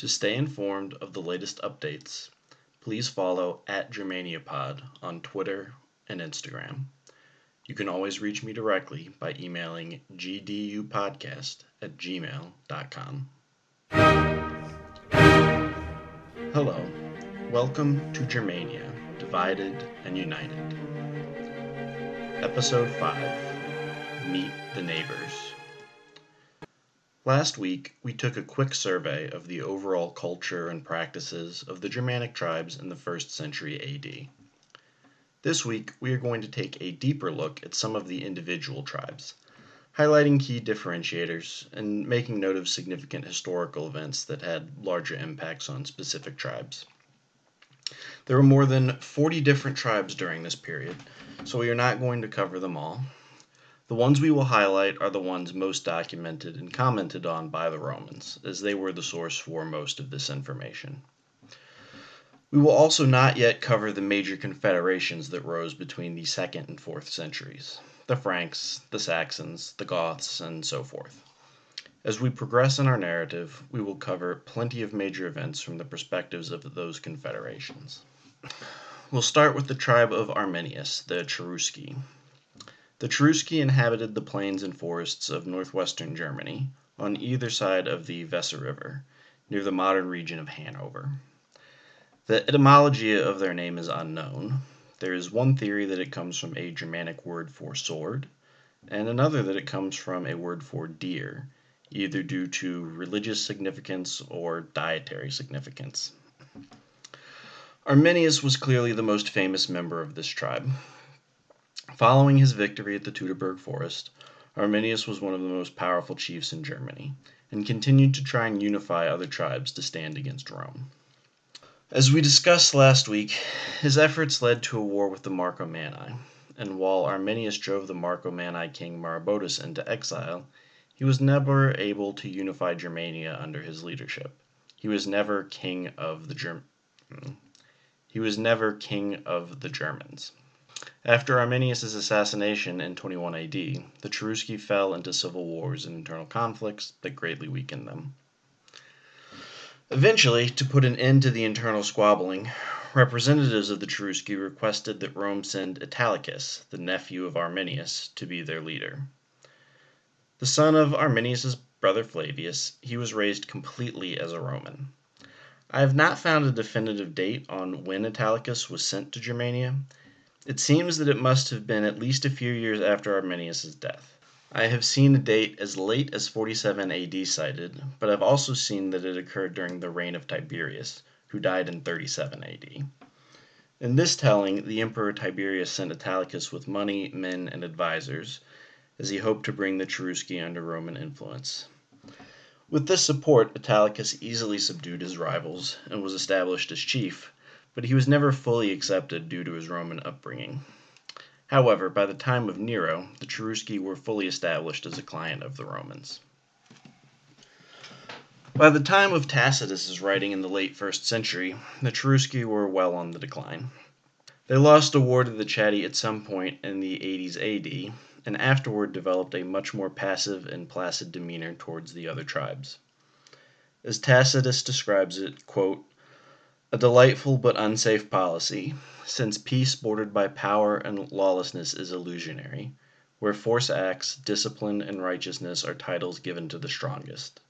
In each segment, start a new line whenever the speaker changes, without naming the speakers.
To stay informed of the latest updates, please follow at GermaniaPod on Twitter and Instagram. You can always reach me directly by emailing gdupodcast at gmail.com. Hello, welcome to Germania, Divided and United. Episode 5 Meet the Neighbors. Last week, we took a quick survey of the overall culture and practices of the Germanic tribes in the first century AD. This week, we are going to take a deeper look at some of the individual tribes, highlighting key differentiators and making note of significant historical events that had larger impacts on specific tribes. There were more than 40 different tribes during this period, so we are not going to cover them all. The ones we will highlight are the ones most documented and commented on by the Romans, as they were the source for most of this information. We will also not yet cover the major confederations that rose between the 2nd and 4th centuries the Franks, the Saxons, the Goths, and so forth. As we progress in our narrative, we will cover plenty of major events from the perspectives of those confederations. We'll start with the tribe of Arminius, the Cherusci, the Cherusci inhabited the plains and forests of northwestern Germany, on either side of the Weser River, near the modern region of Hanover. The etymology of their name is unknown. There is one theory that it comes from a Germanic word for sword, and another that it comes from a word for deer, either due to religious significance or dietary significance. Arminius was clearly the most famous member of this tribe. Following his victory at the Teutoburg Forest, Arminius was one of the most powerful chiefs in Germany, and continued to try and unify other tribes to stand against Rome. As we discussed last week, his efforts led to a war with the Marcomanni, and while Arminius drove the Marcomanni king Maroboduus into exile, he was never able to unify Germania under his leadership. He was never king of the Germ- hmm, he was never king of the Germans. After Arminius' assassination in 21 AD, the Cherusci fell into civil wars and internal conflicts that greatly weakened them. Eventually, to put an end to the internal squabbling, representatives of the Cherusci requested that Rome send Italicus, the nephew of Arminius, to be their leader. The son of Arminius' brother Flavius, he was raised completely as a Roman. I have not found a definitive date on when Italicus was sent to Germania, it seems that it must have been at least a few years after Arminius' death. I have seen a date as late as 47 AD cited, but I've also seen that it occurred during the reign of Tiberius, who died in 37 AD. In this telling, the Emperor Tiberius sent Italicus with money, men, and advisors, as he hoped to bring the Cherusci under Roman influence. With this support, Italicus easily subdued his rivals and was established as chief, but he was never fully accepted due to his Roman upbringing. However, by the time of Nero, the Cherusci were fully established as a client of the Romans. By the time of Tacitus's writing in the late first century, the Cherusci were well on the decline. They lost a war to the Chatti at some point in the 80s AD, and afterward developed a much more passive and placid demeanor towards the other tribes. As Tacitus describes it, quote, a delightful but unsafe policy, since peace bordered by power and lawlessness is illusionary. Where force acts, discipline and righteousness are titles given to the strongest.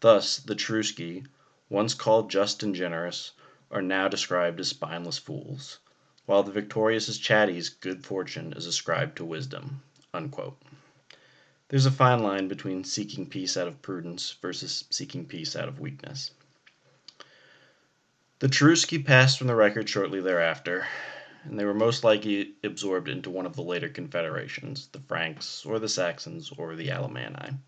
Thus, the Cherusci, once called just and generous, are now described as spineless fools, while the victorious Chatti's good fortune is ascribed to wisdom. Unquote. There's a fine line between seeking peace out of prudence versus seeking peace out of weakness. The Cherusci passed from the record shortly thereafter, and they were most likely absorbed into one of the later confederations, the Franks, or the Saxons, or the Alemanni.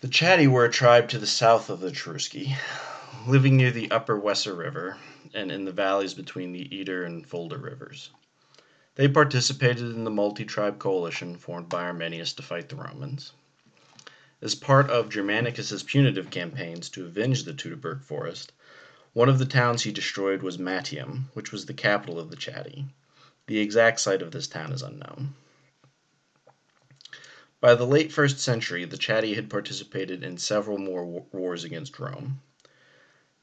The Chatti were a tribe to the south of the Cherusci, living near the upper Weser River and in the valleys between the Eder and Fulda rivers. They participated in the multi tribe coalition formed by Arminius to fight the Romans. As part of Germanicus's punitive campaigns to avenge the Teutoburg forest, one of the towns he destroyed was Mattium, which was the capital of the Chatti. The exact site of this town is unknown. By the late first century, the Chatti had participated in several more wars against Rome.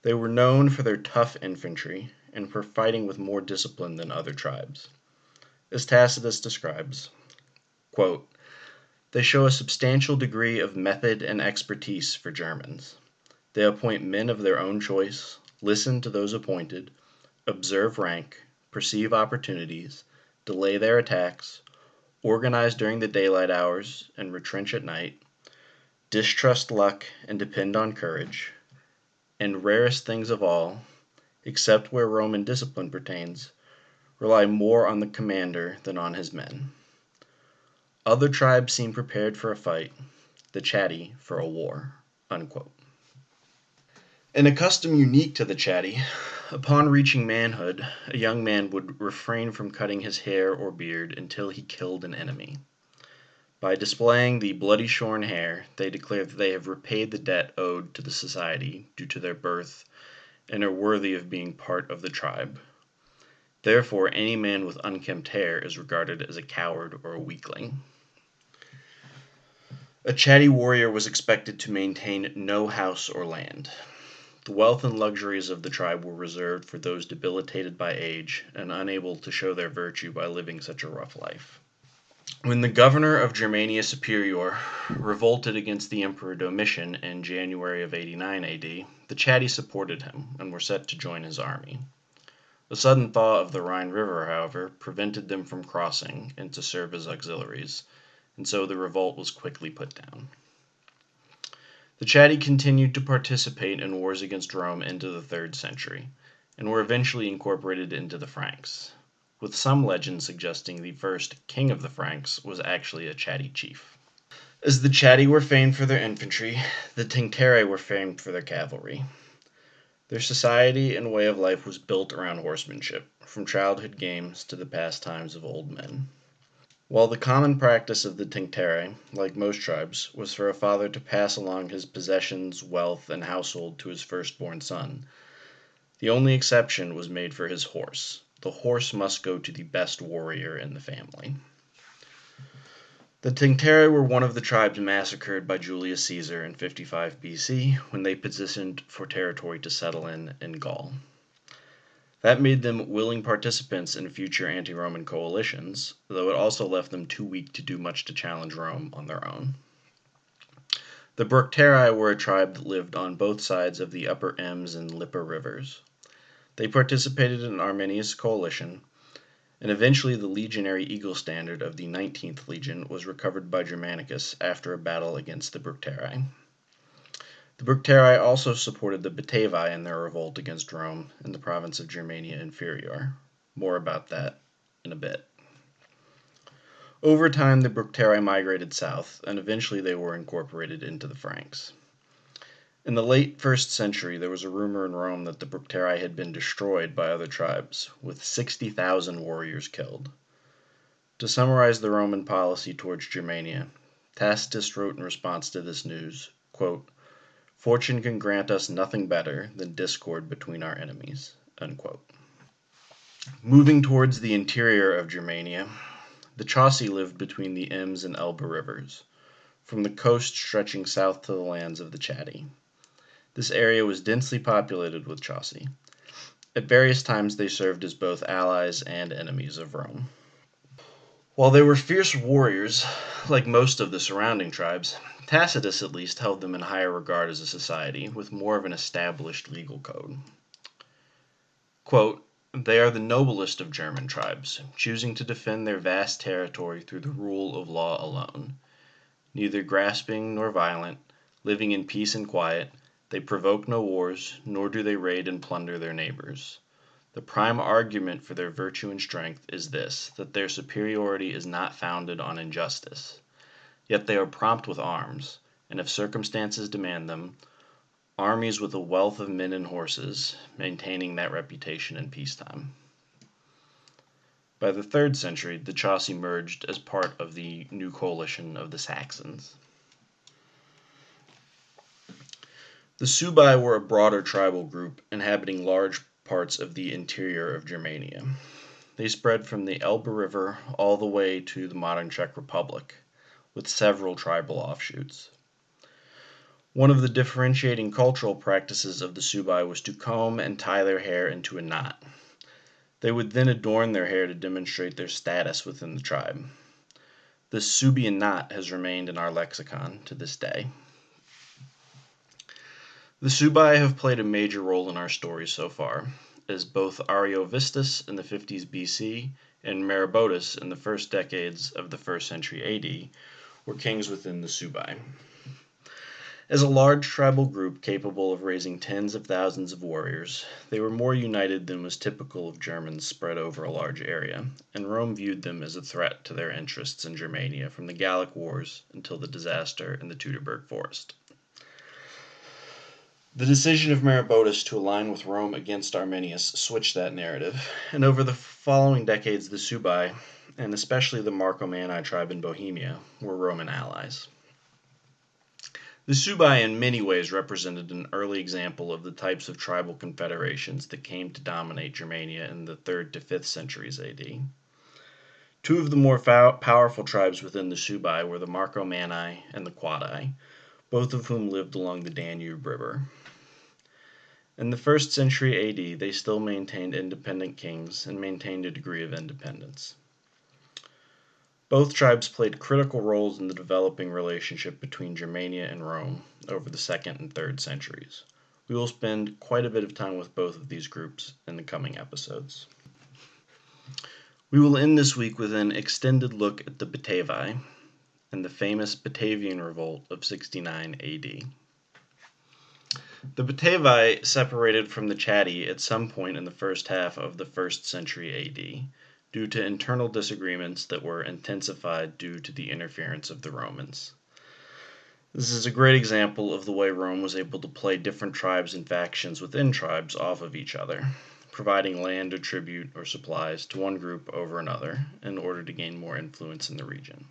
They were known for their tough infantry, and for fighting with more discipline than other tribes. As Tacitus describes, They show a substantial degree of method and expertise for Germans. They appoint men of their own choice, listen to those appointed, observe rank, perceive opportunities, delay their attacks, organize during the daylight hours and retrench at night, distrust luck and depend on courage, and rarest things of all, except where Roman discipline pertains, rely more on the commander than on his men. Other tribes seem prepared for a fight, the Chatti for a war. In a custom unique to the Chatti, upon reaching manhood, a young man would refrain from cutting his hair or beard until he killed an enemy. By displaying the bloody shorn hair, they declare that they have repaid the debt owed to the society due to their birth and are worthy of being part of the tribe. Therefore, any man with unkempt hair is regarded as a coward or a weakling. A Chatti warrior was expected to maintain no house or land. The wealth and luxuries of the tribe were reserved for those debilitated by age and unable to show their virtue by living such a rough life. When the governor of Germania Superior revolted against the Emperor Domitian in January of 89 AD, the Chatti supported him and were set to join his army. The sudden thaw of the Rhine River, however, prevented them from crossing and to serve as auxiliaries, and so the revolt was quickly put down. The Chatti continued to participate in wars against Rome into the third century, and were eventually incorporated into the Franks, with some legends suggesting the first king of the Franks was actually a Chatti chief. As the Chatti were famed for their infantry, the Tencteri were famed for their cavalry. Their society and way of life was built around horsemanship, from childhood games to the pastimes of old men. While the common practice of the Tencteri, like most tribes, was for a father to pass along his possessions, wealth, and household to his firstborn son, the only exception was made for his horse. The horse must go to the best warrior in the family. The Tencteri were one of the tribes massacred by Julius Caesar in 55 BC when they petitioned for territory to settle in in Gaul. That made them willing participants in future anti Roman coalitions, though it also left them too weak to do much to challenge Rome on their own. The Bructeri were a tribe that lived on both sides of the upper Ems and Lippe rivers. They participated in Arminius' coalition, and eventually the legionary eagle standard of the 19th legion was recovered by Germanicus after a battle against the Bructeri. The Bructeri also supported the Batavi in their revolt against Rome in the province of Germania Inferior. More about that in a bit. Over time, the Bructeri migrated south, and eventually they were incorporated into the Franks. In the late first century, there was a rumor in Rome that the Bructeri had been destroyed by other tribes, with 60,000 warriors killed. To summarize the Roman policy towards Germania, Tacitus wrote in response to this news, quote, Fortune can grant us nothing better than discord between our enemies. Moving towards the interior of Germania, the Chauci lived between the Ems and Elbe rivers, from the coast stretching south to the lands of the Chatti. This area was densely populated with Chauci. At various times they served as both allies and enemies of Rome. While they were fierce warriors, like most of the surrounding tribes, Tacitus at least held them in higher regard as a society, with more of an established legal code. Quote, they are the noblest of German tribes, choosing to defend their vast territory through the rule of law alone. Neither grasping nor violent, living in peace and quiet, they provoke no wars, nor do they raid and plunder their neighbors. The prime argument for their virtue and strength is this that their superiority is not founded on injustice. Yet they are prompt with arms, and if circumstances demand them, armies with a wealth of men and horses, maintaining that reputation in peacetime. By the third century, the Chauci emerged as part of the new coalition of the Saxons. The Suebi were a broader tribal group inhabiting large parts of the interior of Germania. They spread from the Elbe River all the way to the modern Czech Republic with several tribal offshoots. One of the differentiating cultural practices of the Suebi was to comb and tie their hair into a knot. They would then adorn their hair to demonstrate their status within the tribe. The Suebian knot has remained in our lexicon to this day. The Suebi have played a major role in our story so far, as both Ariovistus in the 50s BC and Maroboduus in the first decades of the first century AD were kings within the Suebi. As a large tribal group capable of raising tens of thousands of warriors, they were more united than was typical of Germans spread over a large area, and Rome viewed them as a threat to their interests in Germania from the Gallic Wars until the disaster in the Teutoburg Forest. The decision of Maroboduus to align with Rome against Arminius switched that narrative, and over the following decades the Suebi, and especially the Marcomanni tribe in Bohemia, were Roman allies. The Suebi in many ways represented an early example of the types of tribal confederations that came to dominate Germania in the 3rd to 5th centuries AD. Two of the more powerful tribes within the Suebi were the Marcomanni and the Quadi, both of whom lived along the Danube River. In the 1st century AD, they still maintained independent kings and maintained a degree of independence. Both tribes played critical roles in the developing relationship between Germania and Rome over the 2nd and 3rd centuries. We will spend quite a bit of time with both of these groups in the coming episodes. We will end this week with an extended look at the Batavi and the famous Batavian Revolt of 69 AD. The Batavi separated from the Chatti at some point in the first half of the 1st century AD due to internal disagreements that were intensified due to the interference of the Romans. This is a great example of the way Rome was able to play different tribes and factions within tribes off of each other, providing land or tribute or supplies to one group over another in order to gain more influence in the region.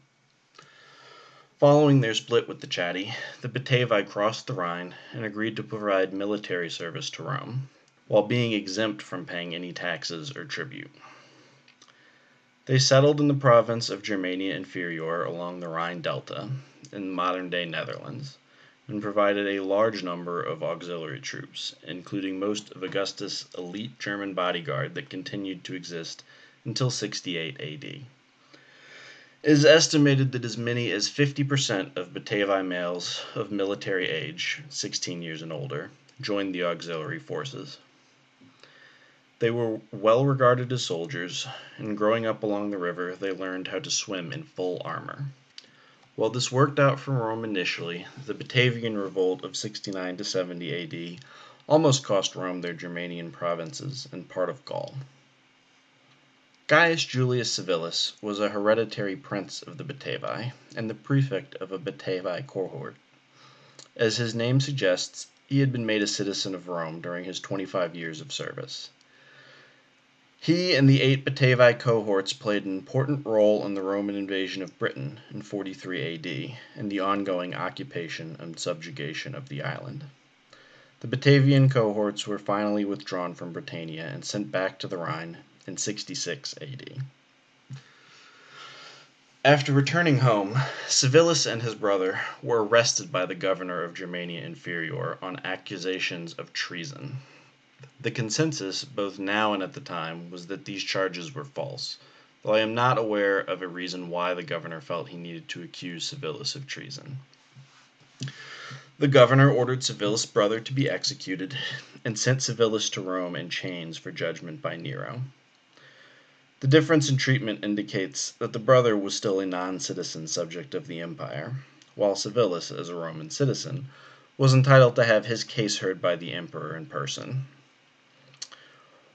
Following their split with the Chatti, the Batavi crossed the Rhine and agreed to provide military service to Rome, while being exempt from paying any taxes or tribute. They settled in the province of Germania Inferior along the Rhine Delta, in modern day Netherlands, and provided a large number of auxiliary troops, including most of Augustus' elite German bodyguard that continued to exist until 68 AD. It is estimated that as many as 50% of Batavi males of military age, 16 years and older, joined the auxiliary forces. They were well regarded as soldiers, and growing up along the river, they learned how to swim in full armor. While this worked out for Rome initially, the Batavian revolt of 69 to 70 AD almost cost Rome their Germanian provinces and part of Gaul. Gaius Julius Civilis was a hereditary prince of the Batavi and the prefect of a Batavi cohort. As his name suggests, he had been made a citizen of Rome during his 25 years of service. He and the eight Batavi cohorts played an important role in the Roman invasion of Britain in 43 AD and the ongoing occupation and subjugation of the island. The Batavian cohorts were finally withdrawn from Britannia and sent back to the Rhine in 66 AD. After returning home, Civilis and his brother were arrested by the governor of Germania Inferior on accusations of treason. The consensus, both now and at the time, was that these charges were false, though I am not aware of a reason why the governor felt he needed to accuse Civilis of treason. The governor ordered Civilis' brother to be executed and sent Civilis to Rome in chains for judgment by Nero. The difference in treatment indicates that the brother was still a non citizen subject of the empire, while Civilis, as a Roman citizen, was entitled to have his case heard by the emperor in person.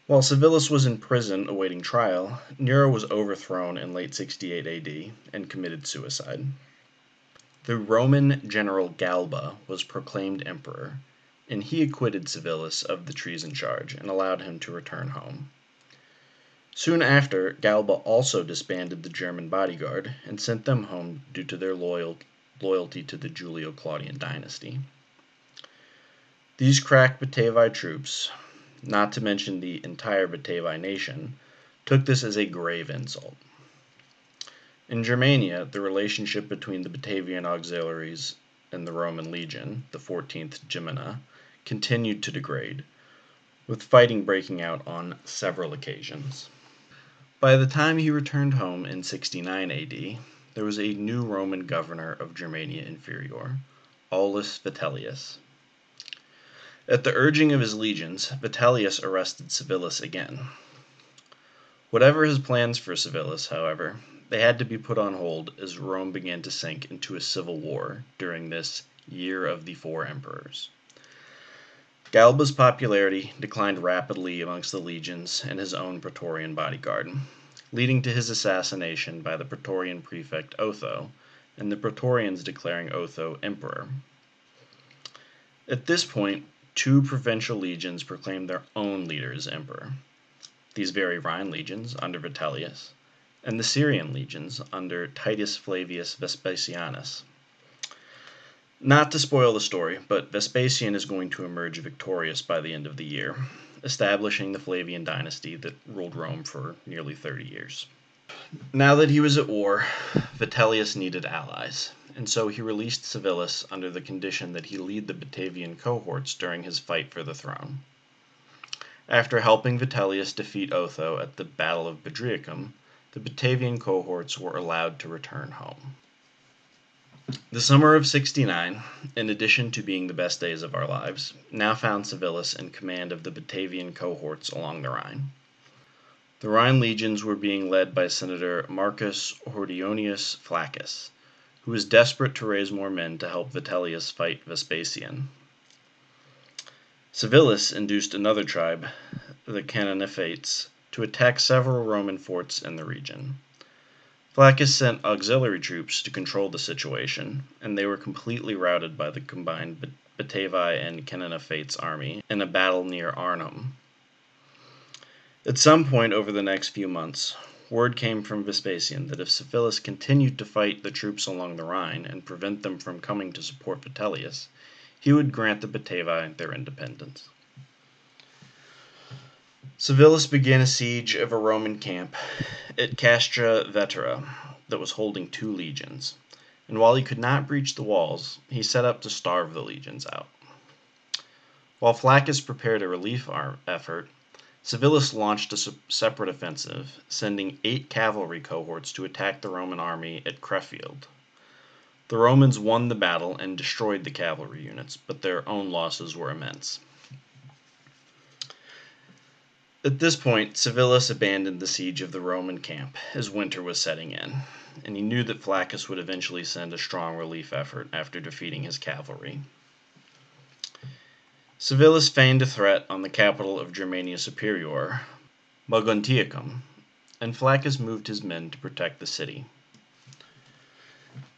While Civilis was in prison awaiting trial, Nero was overthrown in late 68 AD and committed suicide. The Roman general Galba was proclaimed emperor, and he acquitted Civilis of the treason charge and allowed him to return home. Soon after, Galba also disbanded the German bodyguard and sent them home due to their loyal, loyalty to the Julio Claudian dynasty. These crack Batavi troops, not to mention the entire Batavi nation, took this as a grave insult. In Germania, the relationship between the Batavian auxiliaries and the Roman legion, the 14th Gemina, continued to degrade, with fighting breaking out on several occasions. By the time he returned home in 69 A.D., there was a new Roman governor of Germania Inferior, Aulus Vitellius. At the urging of his legions, Vitellius arrested Civilis again. Whatever his plans for Civilis, however, they had to be put on hold as Rome began to sink into a civil war during this Year of the Four Emperors. Galba's popularity declined rapidly amongst the legions and his own Praetorian bodyguard, leading to his assassination by the Praetorian prefect Otho, and the Praetorians declaring Otho emperor. At this point, two provincial legions proclaimed their own leader as emperor. These very Rhine legions under Vitellius, and the Syrian legions under Titus Flavius Vespasianus. Not to spoil the story, but Vespasian is going to emerge victorious by the end of the year, establishing the Flavian dynasty that ruled Rome for nearly 30 years. Now that he was at war, Vitellius needed allies, and so he released Civilis under the condition that he lead the Batavian cohorts during his fight for the throne. After helping Vitellius defeat Otho at the Battle of Bedriacum, the Batavian cohorts were allowed to return home. The summer of 69, in addition to being the best days of our lives, now found Civilis in command of the Batavian cohorts along the Rhine. The Rhine legions were being led by Senator Marcus Hordeonius Flaccus, who was desperate to raise more men to help Vitellius fight Vespasian. Civilis induced another tribe, the Cananefates, to attack several Roman forts in the region. Flaccus sent auxiliary troops to control the situation, and they were completely routed by the combined Batavi and Cananefates army in a battle near Arnhem. At some point over the next few months, word came from Vespasian that if Civilis continued to fight the troops along the Rhine and prevent them from coming to support Vitellius, he would grant the Batavi their independence. Civilis began a siege of a Roman camp at Castra Vetera that was holding two legions, and while he could not breach the walls, he set up to starve the legions out. While Flaccus prepared a relief effort, Civilis launched a separate offensive, sending eight cavalry cohorts to attack the Roman army at Krefeld. The Romans won the battle and destroyed the cavalry units, but their own losses were immense. At this point, Civilis abandoned the siege of the Roman camp, as winter was setting in, and he knew that Flaccus would eventually send a strong relief effort after defeating his cavalry. Civilis feigned a threat on the capital of Germania Superior, Mogontiacum, and Flaccus moved his men to protect the city.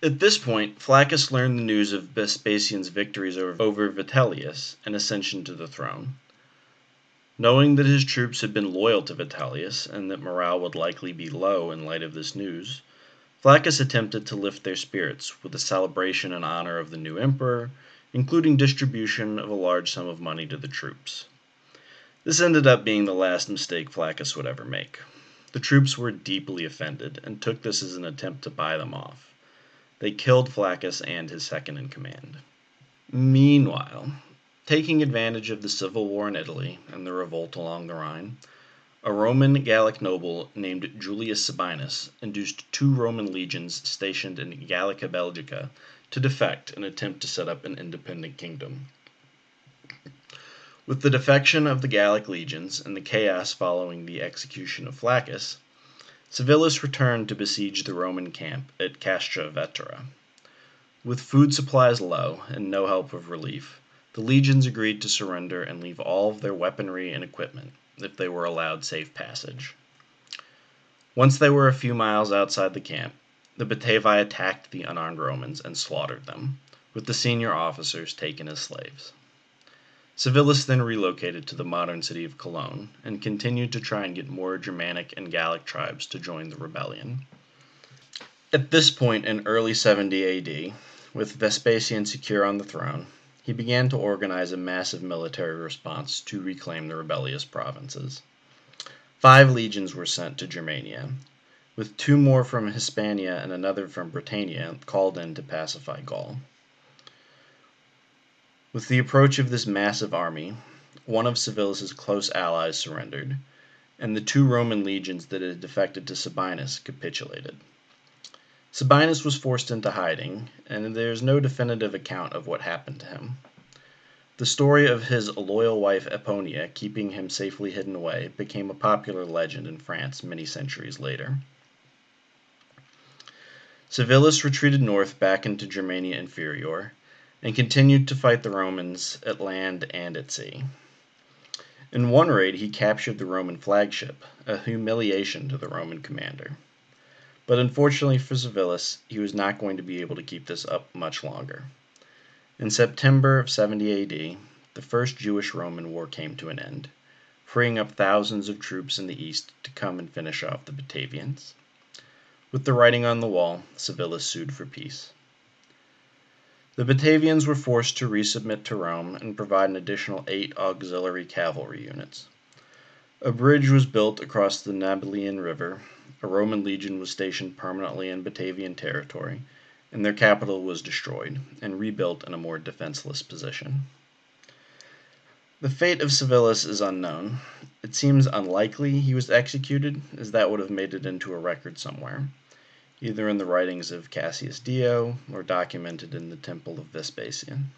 At this point, Flaccus learned the news of Vespasian's victories over Vitellius and ascension to the throne. Knowing that his troops had been loyal to Vitellius and that morale would likely be low in light of this news, Flaccus attempted to lift their spirits with a celebration in honor of the new emperor, including distribution of a large sum of money to the troops. This ended up being the last mistake Flaccus would ever make. The troops were deeply offended and took this as an attempt to buy them off. They killed Flaccus and his second in command. Meanwhile, Taking advantage of the civil war in Italy and the revolt along the Rhine, a Roman Gallic noble named Julius Sabinus induced two Roman legions stationed in Gallica Belgica to defect and attempt to set up an independent kingdom. With the defection of the Gallic legions and the chaos following the execution of Flaccus, Civilis returned to besiege the Roman camp at Castra Vetera. With food supplies low and no help of relief, the legions agreed to surrender and leave all of their weaponry and equipment if they were allowed safe passage. Once they were a few miles outside the camp, the Batavi attacked the unarmed Romans and slaughtered them, with the senior officers taken as slaves. Civilis then relocated to the modern city of Cologne and continued to try and get more Germanic and Gallic tribes to join the rebellion. At this point in early 70 AD, with Vespasian secure on the throne, he began to organize a massive military response to reclaim the rebellious provinces. Five legions were sent to Germania, with two more from Hispania and another from Britannia called in to pacify Gaul. With the approach of this massive army, one of Civilis's close allies surrendered, and the two Roman legions that had defected to Sabinus capitulated. Sabinus was forced into hiding, and there is no definitive account of what happened to him. The story of his loyal wife Eponia keeping him safely hidden away became a popular legend in France many centuries later. Civilis retreated north back into Germania Inferior and continued to fight the Romans at land and at sea. In one raid, he captured the Roman flagship, a humiliation to the Roman commander. But unfortunately for Civilis, he was not going to be able to keep this up much longer. In September of 70 AD, the First Jewish Roman War came to an end, freeing up thousands of troops in the east to come and finish off the Batavians. With the writing on the wall, Civilis sued for peace. The Batavians were forced to resubmit to Rome and provide an additional eight auxiliary cavalry units. A bridge was built across the Nabalian River a Roman legion was stationed permanently in Batavian territory, and their capital was destroyed and rebuilt in a more defenseless position. The fate of Civilis is unknown. It seems unlikely he was executed, as that would have made it into a record somewhere, either in the writings of Cassius Dio or documented in the Temple of Vespasian.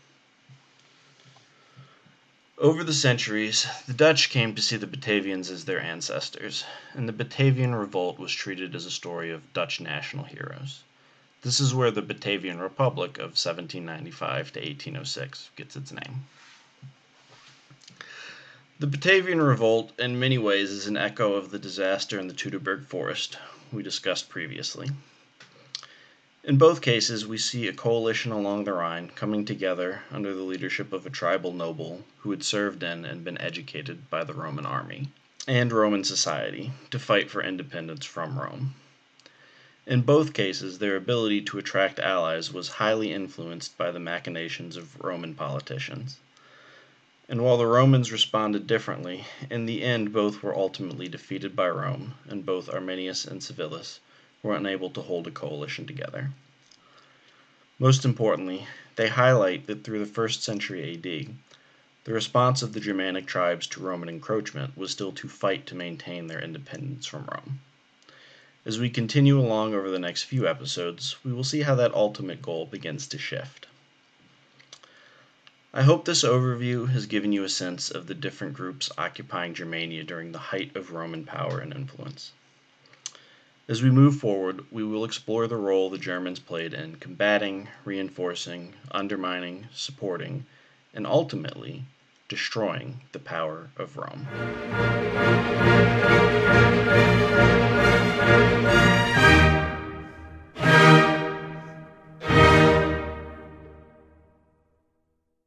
Over the centuries, the Dutch came to see the Batavians as their ancestors, and the Batavian Revolt was treated as a story of Dutch national heroes. This is where the Batavian Republic of 1795 to 1806 gets its name. The Batavian Revolt, in many ways, is an echo of the disaster in the Teutoburg Forest we discussed previously. In both cases, we see a coalition along the Rhine coming together under the leadership of a tribal noble who had served in and been educated by the Roman army and Roman society to fight for independence from Rome. In both cases, their ability to attract allies was highly influenced by the machinations of Roman politicians. And while the Romans responded differently, in the end both were ultimately defeated by Rome, and both Arminius and Civilis were unable to hold a coalition together. Most importantly, they highlight that through the first century AD, the response of the Germanic tribes to Roman encroachment was still to fight to maintain their independence from Rome. As we continue along over the next few episodes, we will see how that ultimate goal begins to shift. I hope this overview has given you a sense of the different groups occupying Germania during the height of Roman power and influence. As we move forward, we will explore the role the Germans played in combating, reinforcing, undermining, supporting, and ultimately destroying the power of Rome.